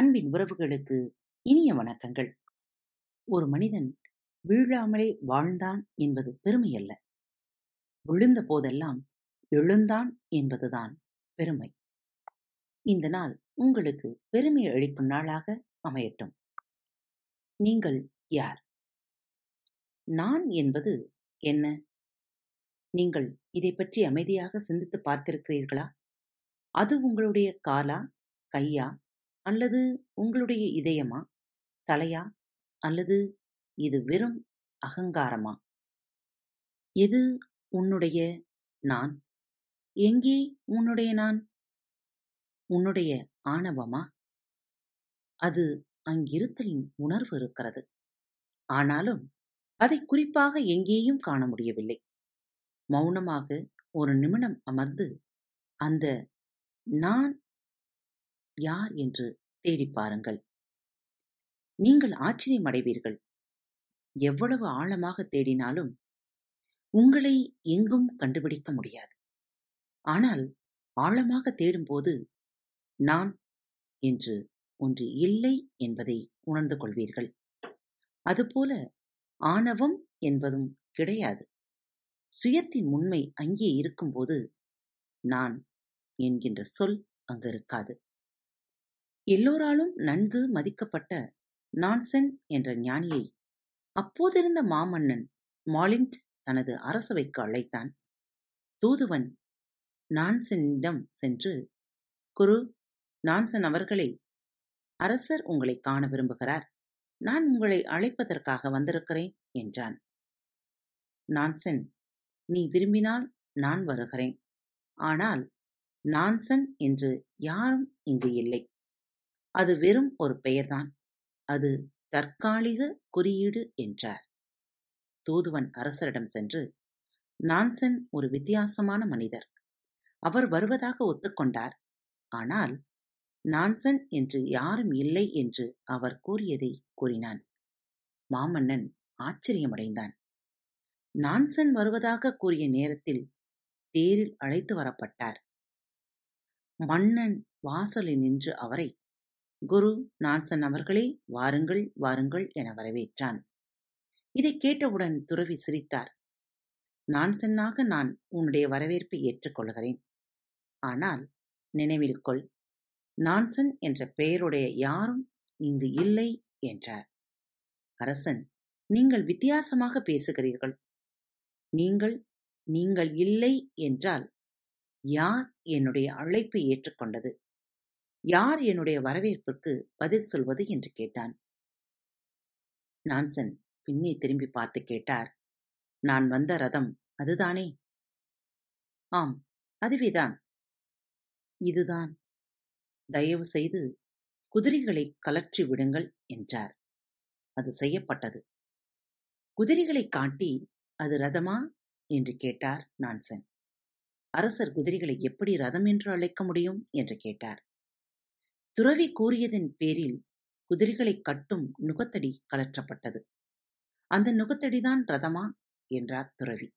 அன்பின் உறவுகளுக்கு இனிய வணக்கங்கள். ஒரு மனிதன் வீழாமலே வாழ்ந்தான் என்பது பெருமையல்ல. விழுந்த போதெல்லாம் எழுந்தான் என்பதுதான் பெருமை. இந்த நாள் உங்களுக்கு பெருமை அளிக்கும் நாளாக அமையட்டும். நீங்கள் யார்? நான் என்பது என்ன? நீங்கள் இதை பற்றி அமைதியாக சிந்தித்து பார்த்திருக்கிறீர்களா? அது உங்களுடைய காலா கையா? அல்லது உங்களுடைய இதயமா? தலையா? அல்லது இது வெறும் அகங்காரமா? எது உன்னுடைய நான்? எங்கே உன்னுடைய நான்? உன்னுடைய ஆணவமா? அது அங்கிருத்தலின் உணர்வு இருக்கிறது. ஆனாலும் அதை குறிப்பாக எங்கேயும் காண முடியவில்லை. மௌனமாக ஒரு நிமிடம் அமர்ந்து அந்த நான் யார் என்று தேடிப் பாருங்கள். நீங்கள் ஆச்சரியம் அடைவீர்கள் எவ்வளவு ஆழமாக தேடினாலும் உங்களை எங்கும் கண்டுபிடிக்க முடியாது. ஆனால் ஆழமாக தேடும்போது நான் என்று ஒன்று இல்லை என்பதை உணர்ந்து கொள்வீர்கள். அதுபோல ஆணவம் என்பதும் கிடையாது. சுயத்தின் உண்மை அங்கே இருக்கும்போது நான் என்கின்ற சொல் அங்கு இருக்காது. எல்லோராலும் நன்கு மதிக்கப்பட்ட நான்சென் என்ற ஞானியை அப்போதிருந்த மாமன்னன் மாலிண்ட் தனது அரசவைக்கு அழைத்தான். தூதுவன் நான்சென்னிடம் சென்று குரு நான்சன் அவர்களே அரசர் உங்களை காண விரும்புகிறார். நான் உங்களை அழைப்பதற்காக வந்திருக்கிறேன் என்றான். நான்சென் நீ விரும்பினால் நான் வருகிறேன். ஆனால் நான்சன் என்று யாரும் இங்கு இல்லை. அது வெறும் ஒரு பெயர்தான். அது தற்காலிக குறியீடு என்றார். தூதுவன் அரசரிடம் சென்று நான்சன் ஒரு வித்தியாசமான மனிதர். அவர் வருவதாக ஒத்துக்கொண்டார். ஆனால் நான்சன் என்று யாரும் இல்லை என்று அவர் கூறியதை கூறினான். மாமன்னன் ஆச்சரியமடைந்தான். நான்சன் வருவதாக கூறிய நேரத்தில் தேரில் அழைத்து வரப்பட்டார். மன்னன் வாசலில் நின்று அவரை குரு நான்சன் அவர்களே வாருங்கள் வாருங்கள் என வரவேற்றான். இதை கேட்டவுடன் துறவி சிரித்தார். நான்சன்னாக நான் உன்னுடைய வரவேற்பை ஏற்றுக்கொள்கிறேன். ஆனால் நினைவில் கொள் நான்சன் என்ற பெயருடைய யாரும் இங்கு இல்லை என்றார். அரசன் நீங்கள் வித்தியாசமாக பேசுகிறீர்கள். நீங்கள் நீங்கள் இல்லை என்றால் யார் என்னுடைய அழைப்பை ஏற்றுக்கொண்டது? யார் என்னுடைய வரவேற்பிற்கு பதில் சொல்வது என்று கேட்டான். நான்சன் பின்னே திரும்பி பார்த்து கேட்டார். நான் வந்த ரதம் அதுதானே? ஆம் அதுவேதான். இதுதான். தயவு செய்து குதிரைகளை கலற்றி விடுங்கள் என்றார். அது செய்யப்பட்டது. குதிரைகளை காட்டி அது ரதமா? என்று கேட்டார். நான்சன் அரசர் குதிரைகளை எப்படி ரதம் என்று அழைக்க முடியும்? என்று கேட்டார். துறவி கூறியதன் பேரில் குதிரைகளை கட்டும் நுகத்தடி கலற்றப்பட்டது அந்த நுகத்தடிதான் ரதமா? என்றார் துறவி.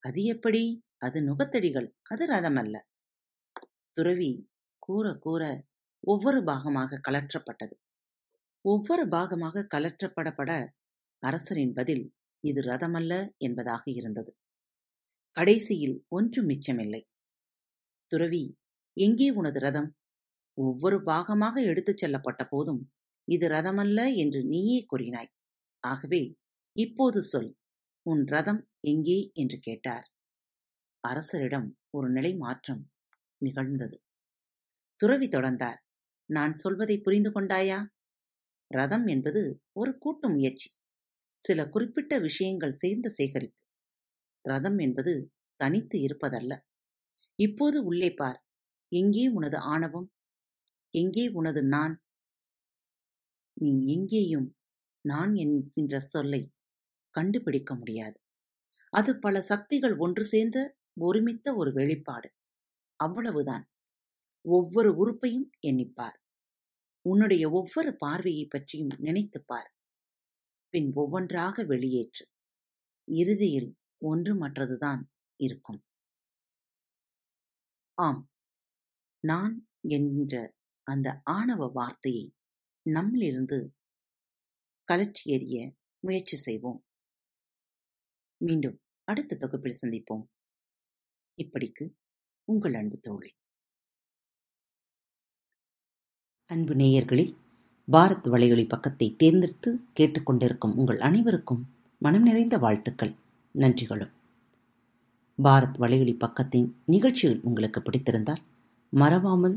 அது எப்படி? அது நுகத்தடிகள் அது ரதமல்ல. துறவி கூற கூற ஒவ்வொரு பாகமாக கலற்றப்பட்டது ஒவ்வொரு பாகமாக கலற்றப்படப்பட அரசரின் பதில் இது ரதமல்ல என்பதாக இருந்தது. கடைசியில் ஒன்றும் மிச்சமில்லை. துறவி எங்கே உனது ரதம்? ஒவ்வொரு பாகமாக எடுத்துச் செல்லப்பட்ட போதும் இது ரதமல்ல என்று நீயே கூறினாய். ஆகவே இப்போது சொல். உன் ரதம் எங்கே? என்று கேட்டார். அரசரிடம் ஒரு நிலை மாற்றம் நிகழ்ந்தது. துறவி தொடர்ந்தார். நான் சொல்வதை புரிந்து கொண்டாயா? ரதம் என்பது ஒரு கூட்டு முயற்சி. சில குறிப்பிட்ட விஷயங்கள் சேர்ந்த சேகரிப்பு. ரதம் என்பது தனித்து இருப்பதல்ல. இப்போது உள்ளே பார். எங்கே உனது ஆணவம்? எங்கே உனது நான்? நீ எங்கேயும் நான் என்கின்ற சொல்லை கண்டுபிடிக்க முடியாது. அது பல சக்திகள் ஒன்று சேர்ந்த ஒருமித்த ஒரு வெளிப்பாடு. அவ்வளவுதான். ஒவ்வொரு உறுப்பையும் எண்ணிப்பார். உன்னுடைய ஒவ்வொரு பார்வையை பற்றியும் நினைத்துப்பார். பின் ஒவ்வொன்றாக வெளியேற்று. இறுதியில் ஒன்று மற்றதுதான் இருக்கும். ஆம். நான் என்ற அந்த ஆணவ வார்த்தையை நம்மிலிருந்து கலற்றி எறிய முயற்சி செய்வோம். மீண்டும் அடுத்த தொகுப்பில் சந்திப்போம். இப்படிக்கு உங்கள் அன்பு தோழி. அன்பு நேயர்களில் பாரத் வலையொலி பக்கத்தை தேர்ந்தெடுத்து கேட்டுக்கொண்டிருக்கும் உங்கள் அனைவருக்கும் மனம் நிறைந்த வாழ்த்துக்கள் நன்றிகளும். பாரத் வலையொலி பக்கத்தின் நிகழ்ச்சிகள் உங்களுக்கு பிடித்திருந்தால் மறவாமல்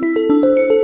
Música